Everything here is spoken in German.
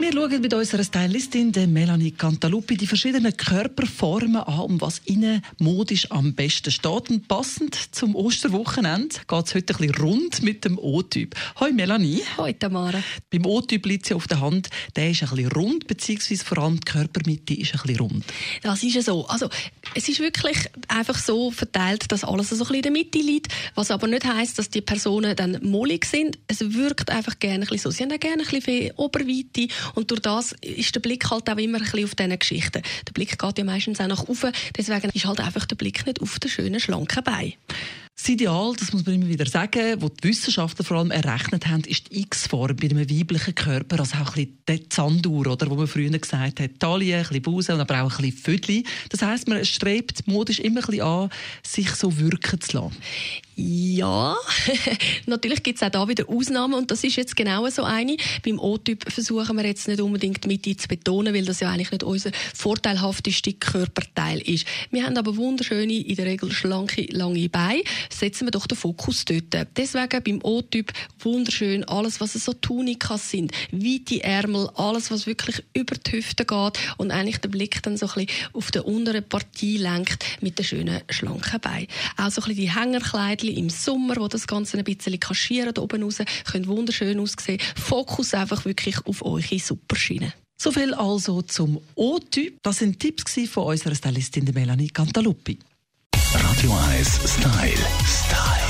Wir schauen mit unserer Stylistin der Melanie Cantaluppi die verschiedenen Körperformen an, um was ihnen modisch am besten steht. Und passend zum Osterwochenende geht es heute ein bisschen rund mit dem O-Typ. Hoi Melanie. Hoi Tamara. Beim O-Typ liegt sie auf der Hand. Der ist ein bisschen rund, beziehungsweise vor allem die Körpermitte ist ein bisschen rund. Das ist ja so. Also, es ist wirklich einfach so verteilt, dass alles so ein bisschen in der Mitte liegt, was aber nicht heißt, dass die Personen dann mollig sind. Es wirkt einfach gerne ein bisschen so. Sie haben auch gerne ein bisschen viel Oberweite und durch das ist der Blick halt auch immer ein bisschen auf diese Geschichten. Der Blick geht ja meistens auch nach oben, deswegen ist halt einfach der Blick nicht auf den schönen, schlanken Bein. Das Ideal, das muss man immer wieder sagen, was die Wissenschaftler vor allem errechnet haben, ist die X-Form bei einem weiblichen Körper, also auch ein bisschen die Zandur, oder, wo man früher gesagt hat, Taille, ein bisschen Busen und aber auch ein bisschen Födli. Das heisst, man strebt modisch immer ein bisschen an, sich so wirken zu lassen. Ja, natürlich gibt es auch da wieder Ausnahmen und das ist jetzt genau so eine. Beim O-Typ versuchen wir jetzt nicht unbedingt Mitte zu betonen, weil das ja eigentlich nicht unser vorteilhafteste Körperteil ist. Wir haben aber wunderschöne, in der Regel schlanke, lange Beine. Setzen wir doch den Fokus dort. Deswegen beim O-Typ wunderschön alles, was so Tunikas sind, weite Ärmel, alles, was wirklich über die Hüfte geht und eigentlich den Blick dann so ein bisschen auf die untere Partie lenkt mit den schönen, schlanken Beinen. Auch so ein bisschen die Hängerkleidchen im Sommer, wo das Ganze ein bisschen kaschieren da oben raus, können wunderschön aussehen. Fokus einfach wirklich auf eure Superschiene. So viel also zum O-Typ. Das sind Tipps von unserer Stylistin Melanie Cantaluppi. Radio 1 Style. Style.